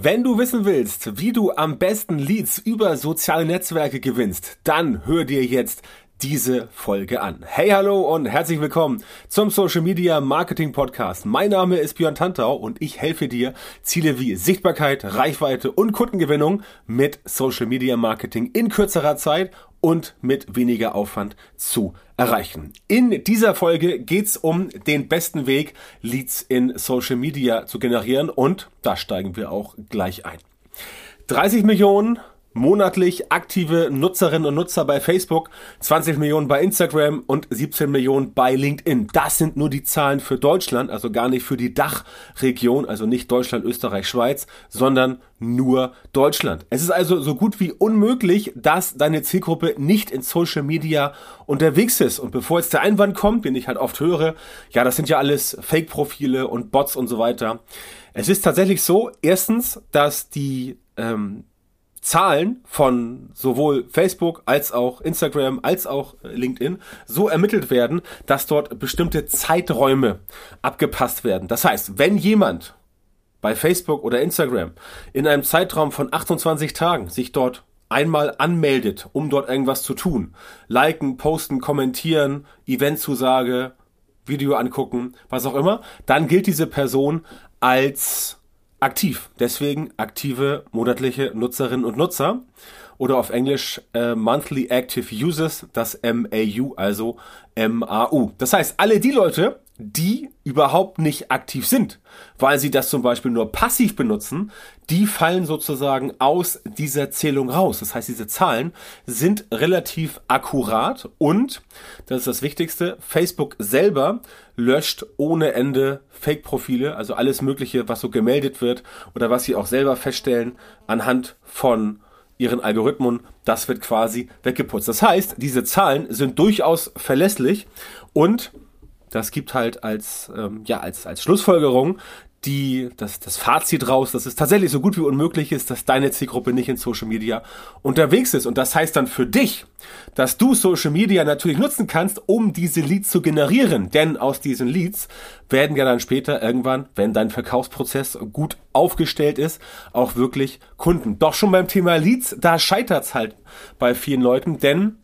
Wenn du wissen willst, wie du am besten Leads über soziale Netzwerke gewinnst, dann hör dir jetzt diese Folge an. Hey, hallo und herzlich willkommen zum Social Media Marketing Podcast. Mein Name ist Björn Tantau und ich helfe dir, Ziele wie Sichtbarkeit, Reichweite und Kundengewinnung mit Social Media Marketing in kürzerer Zeit und mit weniger Aufwand zu erreichen. In dieser Folge geht's um den besten Weg, Leads in Social Media zu generieren und da steigen wir auch gleich ein. 30 Millionen monatlich aktive Nutzerinnen und Nutzer bei Facebook, 20 Millionen bei Instagram und 17 Millionen bei LinkedIn. Das sind nur die Zahlen für Deutschland, also gar nicht für die Dachregion, also nicht Deutschland, Österreich, Schweiz, sondern nur Deutschland. Es ist also so gut wie unmöglich, dass deine Zielgruppe nicht in Social Media unterwegs ist. Und bevor jetzt der Einwand kommt, den ich halt oft höre, ja, das sind ja alles Fake-Profile und Bots und so weiter. Es ist tatsächlich so, erstens, dass die ähm, Zahlen von sowohl Facebook als auch Instagram als auch LinkedIn so ermittelt werden, dass dort bestimmte Zeiträume abgepasst werden. Das heißt, wenn jemand bei Facebook oder Instagram in einem Zeitraum von 28 Tagen sich dort einmal anmeldet, um dort irgendwas zu tun, liken, posten, kommentieren, Eventzusage, Video angucken, was auch immer, dann gilt diese Person als aktiv. Deswegen aktive monatliche Nutzerinnen und Nutzer oder auf Englisch äh, Monthly Active Users, das MAU, also MAU. Das heißt, alle die Leute, die überhaupt nicht aktiv sind, weil sie das zum Beispiel nur passiv benutzen, die fallen sozusagen aus dieser Zählung raus. Das heißt, diese Zahlen sind relativ akkurat und, das ist das Wichtigste, Facebook selber löscht ohne Ende Fake-Profile, also alles Mögliche, was so gemeldet wird oder was sie auch selber feststellen anhand von ihren Algorithmen, das wird quasi weggeputzt. Das heißt, diese Zahlen sind durchaus verlässlich und das gibt halt als, ähm, ja, als, als Schlussfolgerung die, das, das Fazit raus, dass es tatsächlich so gut wie unmöglich ist, dass deine Zielgruppe nicht in Social Media unterwegs ist. Und das heißt dann für dich, dass du Social Media natürlich nutzen kannst, um diese Leads zu generieren. Denn aus diesen Leads werden ja dann später irgendwann, wenn dein Verkaufsprozess gut aufgestellt ist, auch wirklich Kunden. Doch schon beim Thema Leads, da scheitert's halt bei vielen Leuten, denn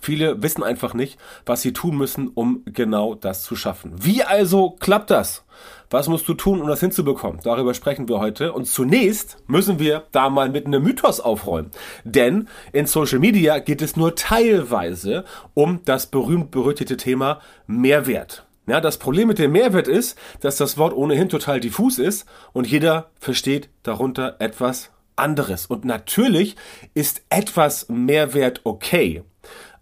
Viele wissen einfach nicht, was sie tun müssen, um genau das zu schaffen. Wie also klappt das? Was musst du tun, um das hinzubekommen? Darüber sprechen wir heute. Und zunächst müssen wir da mal mit einem Mythos aufräumen. Denn in Social Media geht es nur teilweise um das berühmt-berüchtigte Thema Mehrwert. Ja, das Problem mit dem Mehrwert ist, dass das Wort ohnehin total diffus ist und jeder versteht darunter etwas anderes. Und natürlich ist etwas Mehrwert okay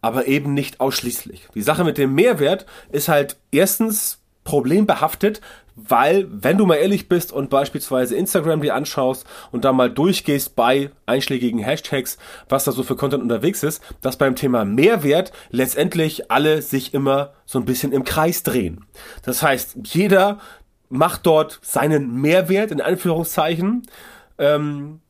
aber eben nicht ausschließlich. Die Sache mit dem Mehrwert ist halt erstens problembehaftet, weil, wenn du mal ehrlich bist und beispielsweise Instagram dir anschaust und da mal durchgehst bei einschlägigen Hashtags, was da so für Content unterwegs ist, dass beim Thema Mehrwert letztendlich alle sich immer so ein bisschen im Kreis drehen. Das heißt, jeder macht dort seinen Mehrwert in Anführungszeichen ähm,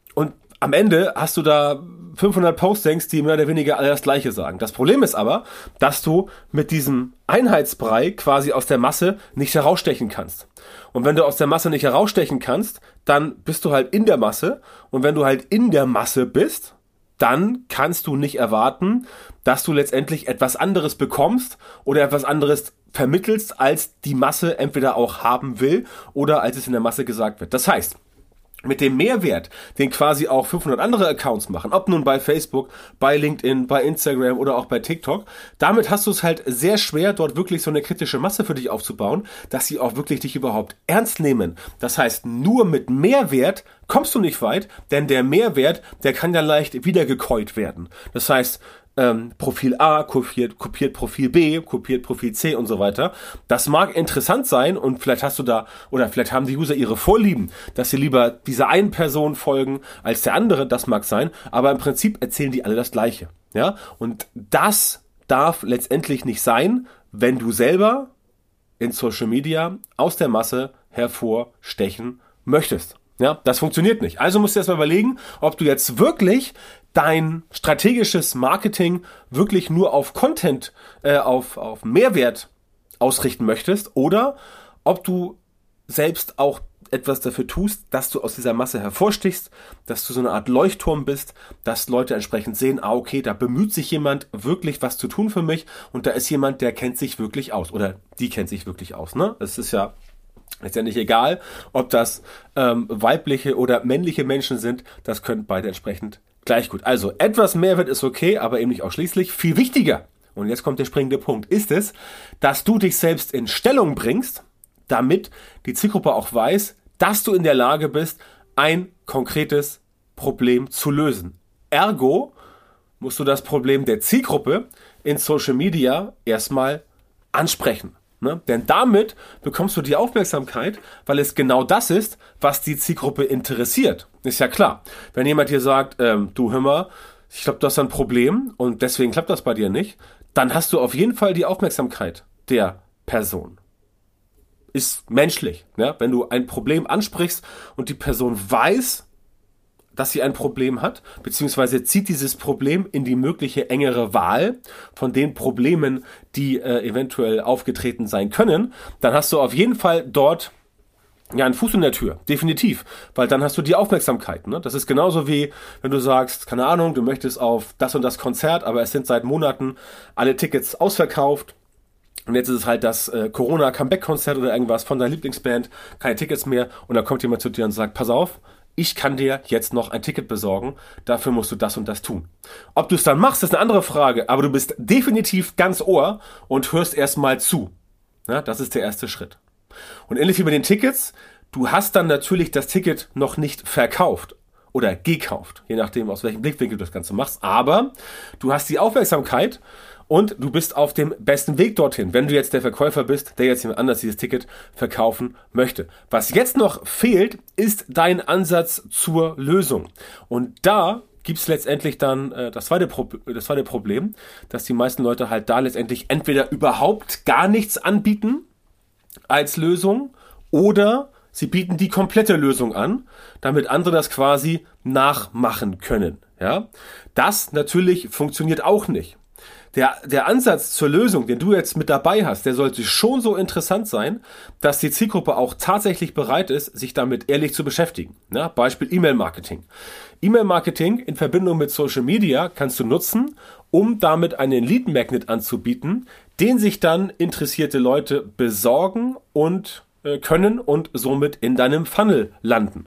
am Ende hast du da 500 Postings, die mehr oder weniger alle das Gleiche sagen. Das Problem ist aber, dass du mit diesem Einheitsbrei quasi aus der Masse nicht herausstechen kannst. Und wenn du aus der Masse nicht herausstechen kannst, dann bist du halt in der Masse. Und wenn du halt in der Masse bist, dann kannst du nicht erwarten, dass du letztendlich etwas anderes bekommst oder etwas anderes vermittelst, als die Masse entweder auch haben will oder als es in der Masse gesagt wird. Das heißt, mit dem Mehrwert, den quasi auch 500 andere Accounts machen, ob nun bei Facebook, bei LinkedIn, bei Instagram oder auch bei TikTok, damit hast du es halt sehr schwer, dort wirklich so eine kritische Masse für dich aufzubauen, dass sie auch wirklich dich überhaupt ernst nehmen. Das heißt, nur mit Mehrwert kommst du nicht weit, denn der Mehrwert, der kann ja leicht wiedergekäut werden. Das heißt, ähm, Profil A kopiert, kopiert Profil B, kopiert Profil C und so weiter. Das mag interessant sein und vielleicht hast du da, oder vielleicht haben die User ihre Vorlieben, dass sie lieber dieser einen Person folgen als der andere, das mag sein, aber im Prinzip erzählen die alle das Gleiche. Ja, und das darf letztendlich nicht sein, wenn du selber in Social Media aus der Masse hervorstechen möchtest. Ja, das funktioniert nicht. Also musst du erstmal überlegen, ob du jetzt wirklich dein strategisches Marketing wirklich nur auf Content, äh, auf, auf Mehrwert ausrichten möchtest oder ob du selbst auch etwas dafür tust, dass du aus dieser Masse hervorstichst, dass du so eine Art Leuchtturm bist, dass Leute entsprechend sehen, ah, okay, da bemüht sich jemand wirklich was zu tun für mich und da ist jemand, der kennt sich wirklich aus oder die kennt sich wirklich aus. Ne? Es ist ja letztendlich egal, ob das ähm, weibliche oder männliche Menschen sind, das können beide entsprechend gleich gut. Also etwas Mehrwert ist okay, aber eben nicht ausschließlich. Viel wichtiger, und jetzt kommt der springende Punkt, ist es, dass du dich selbst in Stellung bringst, damit die Zielgruppe auch weiß, dass du in der Lage bist, ein konkretes Problem zu lösen. Ergo musst du das Problem der Zielgruppe in Social Media erstmal ansprechen. Ne? Denn damit bekommst du die Aufmerksamkeit, weil es genau das ist, was die Zielgruppe interessiert. Ist ja klar. Wenn jemand dir sagt, ähm, du hör mal, ich glaube, du hast ein Problem und deswegen klappt das bei dir nicht, dann hast du auf jeden Fall die Aufmerksamkeit der Person. Ist menschlich. Ja? Wenn du ein Problem ansprichst und die Person weiß, dass sie ein Problem hat, beziehungsweise zieht dieses Problem in die mögliche engere Wahl von den Problemen, die äh, eventuell aufgetreten sein können, dann hast du auf jeden Fall dort ja, einen Fuß in der Tür, definitiv, weil dann hast du die Aufmerksamkeit. Ne? Das ist genauso wie, wenn du sagst, keine Ahnung, du möchtest auf das und das Konzert, aber es sind seit Monaten alle Tickets ausverkauft. Und jetzt ist es halt das äh, Corona-Comeback-Konzert oder irgendwas von deiner Lieblingsband, keine Tickets mehr. Und dann kommt jemand zu dir und sagt, pass auf, ich kann dir jetzt noch ein Ticket besorgen, dafür musst du das und das tun. Ob du es dann machst, ist eine andere Frage, aber du bist definitiv ganz Ohr und hörst erstmal zu. Ja, das ist der erste Schritt. Und ähnlich wie bei den Tickets, du hast dann natürlich das Ticket noch nicht verkauft oder gekauft, je nachdem, aus welchem Blickwinkel du das Ganze machst, aber du hast die Aufmerksamkeit und du bist auf dem besten Weg dorthin, wenn du jetzt der Verkäufer bist, der jetzt jemand anders dieses Ticket verkaufen möchte. Was jetzt noch fehlt, ist dein Ansatz zur Lösung. Und da gibt es letztendlich dann äh, das, zweite das zweite Problem, dass die meisten Leute halt da letztendlich entweder überhaupt gar nichts anbieten als Lösung oder sie bieten die komplette Lösung an, damit andere das quasi nachmachen können. Ja, das natürlich funktioniert auch nicht der, der Ansatz zur Lösung, den du jetzt mit dabei hast, der sollte schon so interessant sein, dass die Zielgruppe auch tatsächlich bereit ist, sich damit ehrlich zu beschäftigen. Ja, Beispiel E-Mail-Marketing. E-Mail-Marketing in Verbindung mit Social Media kannst du nutzen, um damit einen Lead-Magnet anzubieten, den sich dann interessierte Leute besorgen und äh, können und somit in deinem Funnel landen.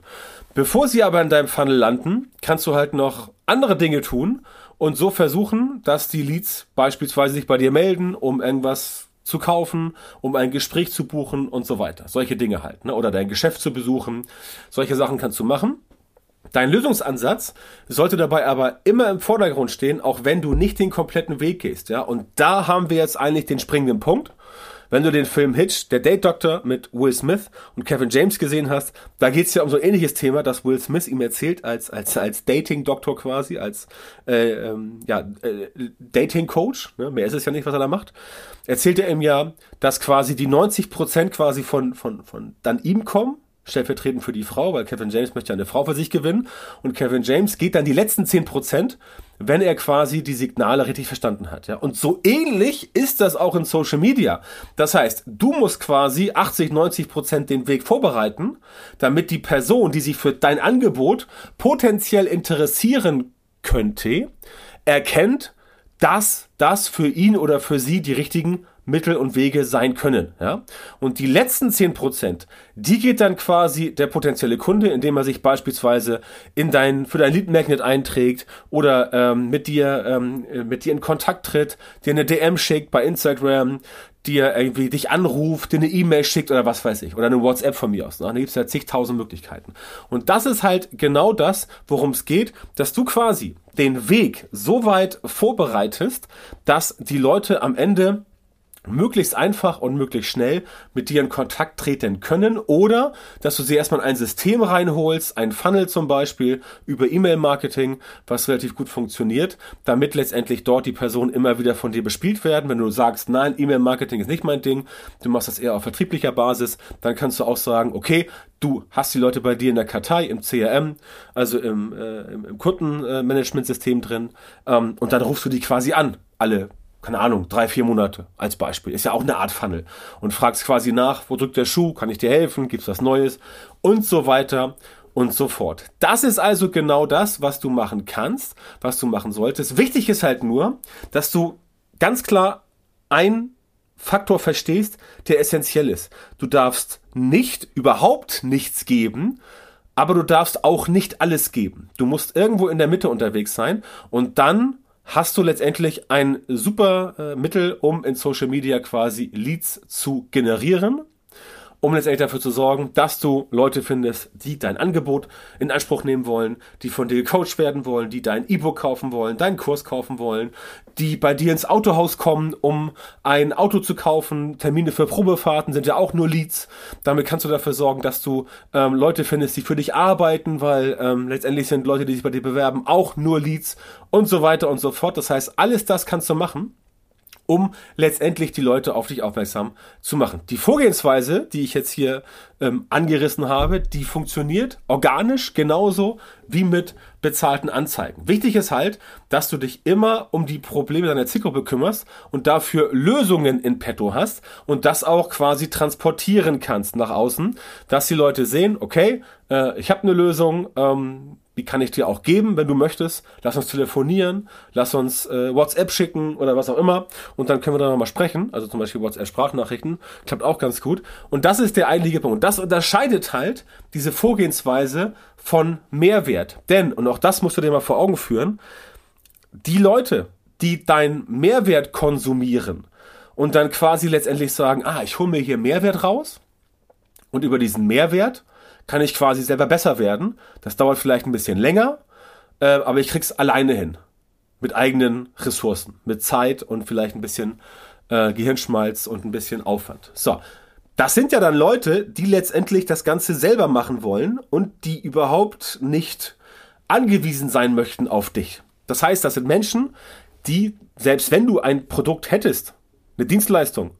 Bevor sie aber in deinem Funnel landen, kannst du halt noch andere Dinge tun und so versuchen, dass die Leads beispielsweise sich bei dir melden, um irgendwas zu kaufen, um ein Gespräch zu buchen und so weiter. Solche Dinge halt, ne? oder dein Geschäft zu besuchen. Solche Sachen kannst du machen. Dein Lösungsansatz sollte dabei aber immer im Vordergrund stehen, auch wenn du nicht den kompletten Weg gehst, ja. Und da haben wir jetzt eigentlich den springenden Punkt. Wenn du den Film Hitch, der Date Doctor mit Will Smith und Kevin James gesehen hast, da geht es ja um so ein ähnliches Thema, das Will Smith ihm erzählt als als als Dating Doktor quasi, als äh, ähm, ja äh, Dating Coach. Ne? Mehr ist es ja nicht, was er da macht. Erzählt er ihm ja, dass quasi die 90 Prozent quasi von von von dann ihm kommen stellvertretend für die Frau, weil Kevin James möchte eine Frau für sich gewinnen und Kevin James geht dann die letzten 10 Prozent wenn er quasi die Signale richtig verstanden hat. Ja? Und so ähnlich ist das auch in Social Media. Das heißt, du musst quasi 80, 90 Prozent den Weg vorbereiten, damit die Person, die sich für dein Angebot potenziell interessieren könnte, erkennt, dass das für ihn oder für sie die richtigen Mittel und Wege sein können. Ja? Und die letzten zehn Prozent, die geht dann quasi der potenzielle Kunde, indem er sich beispielsweise in dein, für dein Lead Magnet einträgt oder ähm, mit dir ähm, mit dir in Kontakt tritt, dir eine DM schickt bei Instagram, dir irgendwie dich anruft, dir eine E-Mail schickt oder was weiß ich. Oder eine WhatsApp von mir aus. Ne? Da gibt es ja zigtausend Möglichkeiten. Und das ist halt genau das, worum es geht, dass du quasi den Weg so weit vorbereitest, dass die Leute am Ende möglichst einfach und möglichst schnell mit dir in Kontakt treten können oder dass du sie erstmal in ein System reinholst, ein Funnel zum Beispiel über E-Mail-Marketing, was relativ gut funktioniert, damit letztendlich dort die Personen immer wieder von dir bespielt werden. Wenn du sagst, nein, E-Mail-Marketing ist nicht mein Ding, du machst das eher auf vertrieblicher Basis, dann kannst du auch sagen, okay, du hast die Leute bei dir in der Kartei, im CRM, also im, äh, im, im Kundenmanagementsystem drin ähm, und dann rufst du die quasi an, alle keine Ahnung, drei, vier Monate als Beispiel. Ist ja auch eine Art Funnel. Und fragst quasi nach, wo drückt der Schuh, kann ich dir helfen, gibt's was Neues und so weiter und so fort. Das ist also genau das, was du machen kannst, was du machen solltest. Wichtig ist halt nur, dass du ganz klar ein Faktor verstehst, der essentiell ist. Du darfst nicht, überhaupt nichts geben, aber du darfst auch nicht alles geben. Du musst irgendwo in der Mitte unterwegs sein und dann hast du letztendlich ein super äh, Mittel, um in Social Media quasi Leads zu generieren um letztendlich dafür zu sorgen, dass du Leute findest, die dein Angebot in Anspruch nehmen wollen, die von dir gecoacht werden wollen, die dein E-Book kaufen wollen, deinen Kurs kaufen wollen, die bei dir ins Autohaus kommen, um ein Auto zu kaufen. Termine für Probefahrten sind ja auch nur Leads. Damit kannst du dafür sorgen, dass du ähm, Leute findest, die für dich arbeiten, weil ähm, letztendlich sind Leute, die sich bei dir bewerben, auch nur Leads und so weiter und so fort. Das heißt, alles das kannst du machen um letztendlich die Leute auf dich aufmerksam zu machen. Die Vorgehensweise, die ich jetzt hier ähm, angerissen habe, die funktioniert organisch genauso wie mit bezahlten Anzeigen. Wichtig ist halt, dass du dich immer um die Probleme deiner Zielgruppe kümmerst und dafür Lösungen in petto hast und das auch quasi transportieren kannst nach außen, dass die Leute sehen, okay, äh, ich habe eine Lösung, ähm, die kann ich dir auch geben, wenn du möchtest. Lass uns telefonieren, lass uns äh, WhatsApp schicken oder was auch immer. Und dann können wir da nochmal sprechen. Also zum Beispiel WhatsApp-Sprachnachrichten. Klappt auch ganz gut. Und das ist der eigentliche Punkt. Und das unterscheidet halt diese Vorgehensweise von Mehrwert. Denn, und auch das musst du dir mal vor Augen führen, die Leute, die dein Mehrwert konsumieren und dann quasi letztendlich sagen, ah, ich hole mir hier Mehrwert raus und über diesen Mehrwert kann ich quasi selber besser werden. Das dauert vielleicht ein bisschen länger, äh, aber ich krieg's alleine hin. Mit eigenen Ressourcen, mit Zeit und vielleicht ein bisschen äh, Gehirnschmalz und ein bisschen Aufwand. So. Das sind ja dann Leute, die letztendlich das Ganze selber machen wollen und die überhaupt nicht angewiesen sein möchten auf dich. Das heißt, das sind Menschen, die, selbst wenn du ein Produkt hättest, eine Dienstleistung,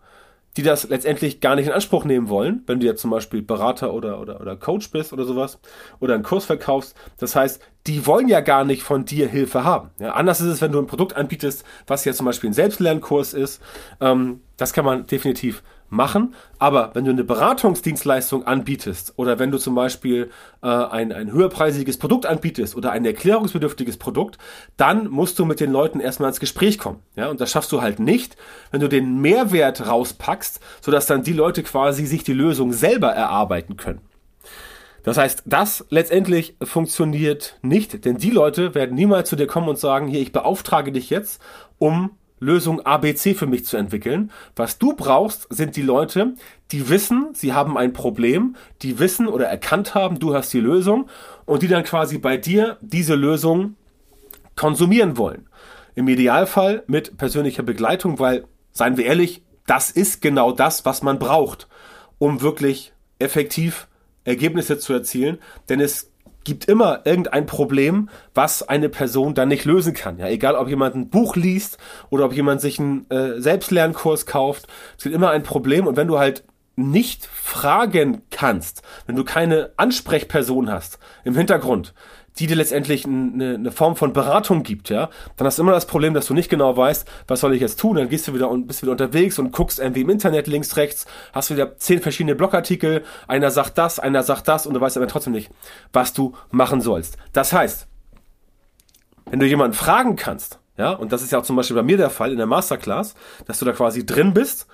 die das letztendlich gar nicht in Anspruch nehmen wollen, wenn du jetzt zum Beispiel Berater oder, oder, oder Coach bist oder sowas oder einen Kurs verkaufst. Das heißt, die wollen ja gar nicht von dir Hilfe haben. Ja, anders ist es, wenn du ein Produkt anbietest, was ja zum Beispiel ein Selbstlernkurs ist. Ähm, das kann man definitiv machen. Aber wenn du eine Beratungsdienstleistung anbietest oder wenn du zum Beispiel äh, ein, ein höherpreisiges Produkt anbietest oder ein erklärungsbedürftiges Produkt, dann musst du mit den Leuten erstmal ins Gespräch kommen. Ja, und das schaffst du halt nicht, wenn du den Mehrwert rauspackst, sodass dann die Leute quasi sich die Lösung selber erarbeiten können. Das heißt, das letztendlich funktioniert nicht, denn die Leute werden niemals zu dir kommen und sagen, hier, ich beauftrage dich jetzt, um Lösung ABC für mich zu entwickeln. Was du brauchst, sind die Leute, die wissen, sie haben ein Problem, die wissen oder erkannt haben, du hast die Lösung und die dann quasi bei dir diese Lösung konsumieren wollen. Im Idealfall mit persönlicher Begleitung, weil, seien wir ehrlich, das ist genau das, was man braucht, um wirklich effektiv Ergebnisse zu erzielen. Denn es gibt immer irgendein Problem, was eine Person dann nicht lösen kann. Ja, egal ob jemand ein Buch liest oder ob jemand sich einen äh, Selbstlernkurs kauft, es gibt immer ein Problem und wenn du halt nicht fragen kannst, wenn du keine Ansprechperson hast im Hintergrund, die dir letztendlich eine, eine Form von Beratung gibt, ja, dann hast du immer das Problem, dass du nicht genau weißt, was soll ich jetzt tun, dann gehst du wieder und bist wieder unterwegs und guckst irgendwie im Internet links, rechts, hast wieder zehn verschiedene Blogartikel, einer sagt das, einer sagt das und du weißt aber trotzdem nicht, was du machen sollst. Das heißt, wenn du jemanden fragen kannst, ja, und das ist ja auch zum Beispiel bei mir der Fall in der Masterclass, dass du da quasi drin bist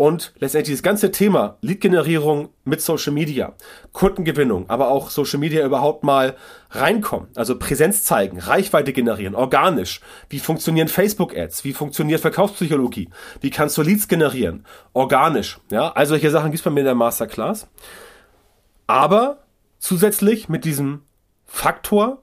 und letztendlich das ganze Thema Lead-Generierung mit Social Media, Kundengewinnung, aber auch Social Media überhaupt mal reinkommen, also Präsenz zeigen, Reichweite generieren, organisch. Wie funktionieren Facebook-Ads? Wie funktioniert Verkaufspsychologie? Wie kannst du Leads generieren? Organisch. Ja, also solche Sachen gibt's bei mir in der Masterclass. Aber zusätzlich mit diesem Faktor,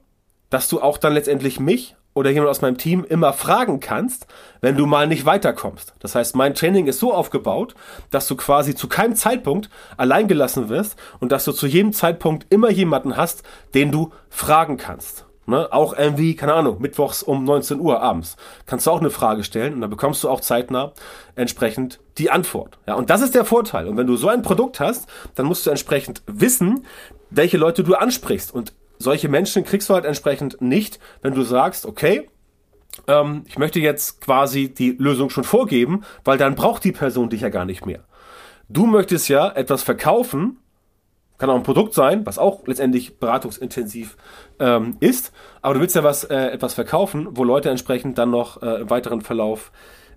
dass du auch dann letztendlich mich oder jemand aus meinem Team immer fragen kannst, wenn du mal nicht weiterkommst. Das heißt, mein Training ist so aufgebaut, dass du quasi zu keinem Zeitpunkt allein gelassen wirst und dass du zu jedem Zeitpunkt immer jemanden hast, den du fragen kannst. Ne? Auch irgendwie, keine Ahnung, mittwochs um 19 Uhr abends kannst du auch eine Frage stellen und dann bekommst du auch zeitnah entsprechend die Antwort. Ja, und das ist der Vorteil. Und wenn du so ein Produkt hast, dann musst du entsprechend wissen, welche Leute du ansprichst. Und solche Menschen kriegst du halt entsprechend nicht, wenn du sagst, okay, ähm, ich möchte jetzt quasi die Lösung schon vorgeben, weil dann braucht die Person dich ja gar nicht mehr. Du möchtest ja etwas verkaufen, kann auch ein Produkt sein, was auch letztendlich beratungsintensiv ähm, ist, aber du willst ja was äh, etwas verkaufen, wo Leute entsprechend dann noch äh, im weiteren Verlauf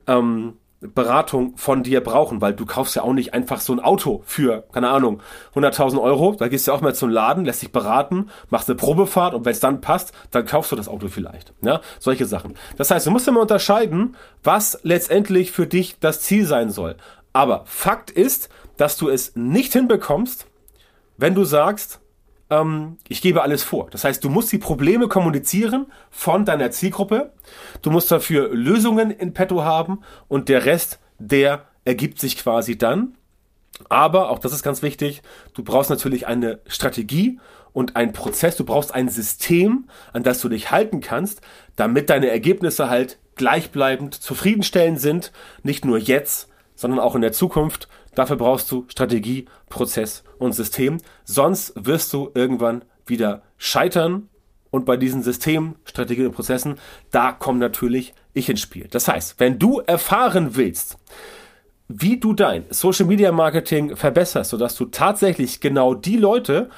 ähm, Beratung von dir brauchen, weil du kaufst ja auch nicht einfach so ein Auto für, keine Ahnung, 100.000 Euro, da gehst du auch mal zum Laden, lässt dich beraten, machst eine Probefahrt und wenn es dann passt, dann kaufst du das Auto vielleicht. Ja, solche Sachen. Das heißt, du musst immer unterscheiden, was letztendlich für dich das Ziel sein soll. Aber Fakt ist, dass du es nicht hinbekommst, wenn du sagst, ähm, ich gebe alles vor. Das heißt, du musst die Probleme kommunizieren von deiner Zielgruppe. Du musst dafür Lösungen in petto haben und der Rest, der ergibt sich quasi dann. Aber, auch das ist ganz wichtig, du brauchst natürlich eine Strategie und einen Prozess, du brauchst ein System, an das du dich halten kannst, damit deine Ergebnisse halt gleichbleibend zufriedenstellend sind, nicht nur jetzt, sondern auch in der Zukunft. Dafür brauchst du Strategie, Prozess und System. Sonst wirst du irgendwann wieder scheitern. Und bei diesen Systemen, Strategien und Prozessen, da kommt natürlich ich ins Spiel. Das heißt, wenn du erfahren willst, wie du dein Social Media Marketing verbesserst, sodass du tatsächlich genau die Leute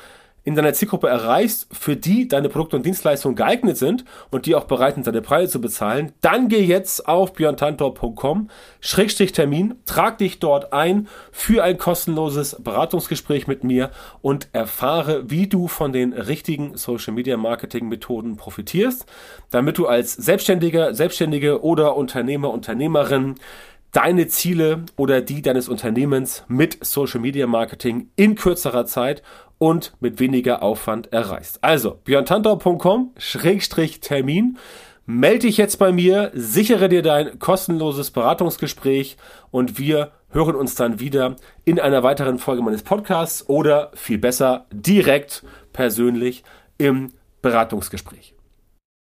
in deiner Zielgruppe erreichst, für die deine Produkte und Dienstleistungen geeignet sind und die auch bereit sind, deine Preise zu bezahlen, dann geh jetzt auf björntantor.com, Schrägstrich Termin, trag dich dort ein für ein kostenloses Beratungsgespräch mit mir und erfahre, wie du von den richtigen Social Media Marketing Methoden profitierst, damit du als Selbstständiger, Selbstständige oder Unternehmer, Unternehmerin deine Ziele oder die deines Unternehmens mit Social Media Marketing in kürzerer Zeit und mit weniger Aufwand erreichst. Also björntantau.com-termin. Melde dich jetzt bei mir, sichere dir dein kostenloses Beratungsgespräch und wir hören uns dann wieder in einer weiteren Folge meines Podcasts oder viel besser direkt persönlich im Beratungsgespräch.